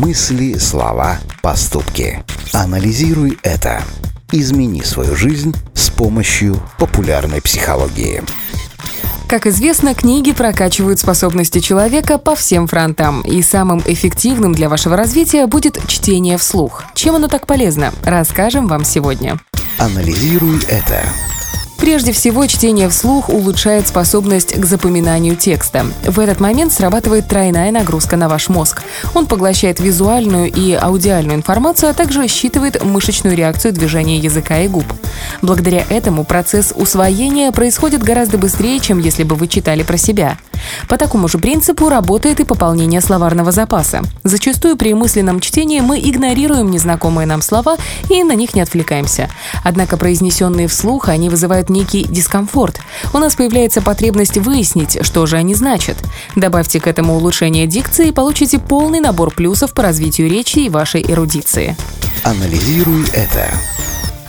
мысли, слова, поступки. Анализируй это. Измени свою жизнь с помощью популярной психологии. Как известно, книги прокачивают способности человека по всем фронтам, и самым эффективным для вашего развития будет чтение вслух. Чем оно так полезно, расскажем вам сегодня. Анализируй это. Прежде всего, чтение вслух улучшает способность к запоминанию текста. В этот момент срабатывает тройная нагрузка на ваш мозг. Он поглощает визуальную и аудиальную информацию, а также считывает мышечную реакцию движения языка и губ. Благодаря этому процесс усвоения происходит гораздо быстрее, чем если бы вы читали про себя. По такому же принципу работает и пополнение словарного запаса. Зачастую при мысленном чтении мы игнорируем незнакомые нам слова и на них не отвлекаемся. Однако произнесенные вслух они вызывают некий дискомфорт. У нас появляется потребность выяснить, что же они значат. Добавьте к этому улучшение дикции и получите полный набор плюсов по развитию речи и вашей эрудиции. Анализируй это.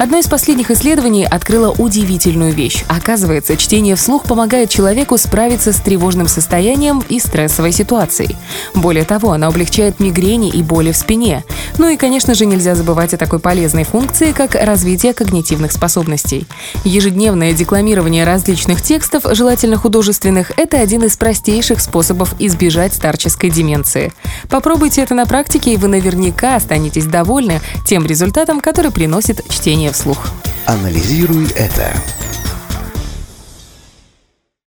Одно из последних исследований открыло удивительную вещь. Оказывается, чтение вслух помогает человеку справиться с тревожным состоянием и стрессовой ситуацией. Более того, оно облегчает мигрени и боли в спине. Ну и, конечно же, нельзя забывать о такой полезной функции, как развитие когнитивных способностей. Ежедневное декламирование различных текстов, желательно художественных, это один из простейших способов избежать старческой деменции. Попробуйте это на практике, и вы наверняка останетесь довольны тем результатом, который приносит чтение вслух. Анализируй это.